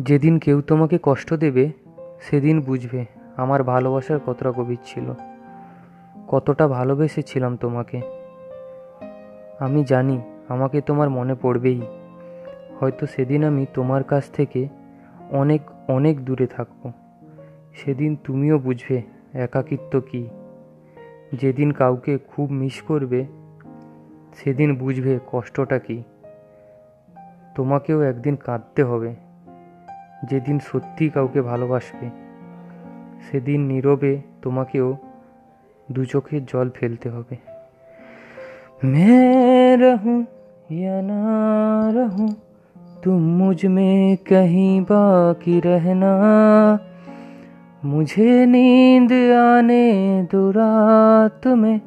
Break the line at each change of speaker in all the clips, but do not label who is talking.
যেদিন কেউ তোমাকে কষ্ট দেবে, সেদিন বুঝবে আমার ভালোবাসার কতটা গভীর ছিল। কতটা ভালোবেসেছিলাম তোমাকে। আমি জানি আমাকে তোমার মনে পড়বেই। হয়তো সেদিন আমি তোমার কাছ থেকে অনেক অনেক দূরে থাকব। সেদিন তুমিও বুঝবে একাকিত্ব কী। যেদিন কাউকে খুব মিস করবে, সেদিন বুঝবে কষ্টটা কী। তোমাকেও একদিন কাঁদতে হবে। যেদিন সত্যি কাউকে ভালোবাসবে সেদিন নীরবে তোমাকেও দু চোখের জল ফেলতে হবে मैं रहूं या ना रहूं तुम मुझ में कहीं बाकी रहना मुझे नींद आने दो रात में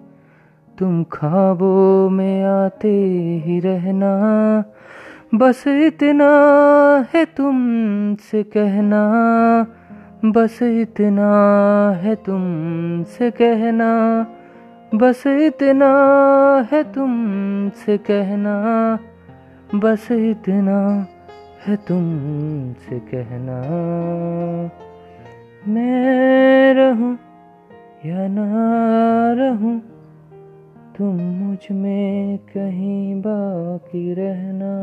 तुम ख्वाबों में आते ही रहना बस इतना है तुमसे कहना, बस इतना है तुमसे कहना, बस इतना है तुमसे कहना, बस इतना है तुमसे कहना। मैं रहूँ या ना रहूँ, तुम मुझमें कहीं बाकी रहना।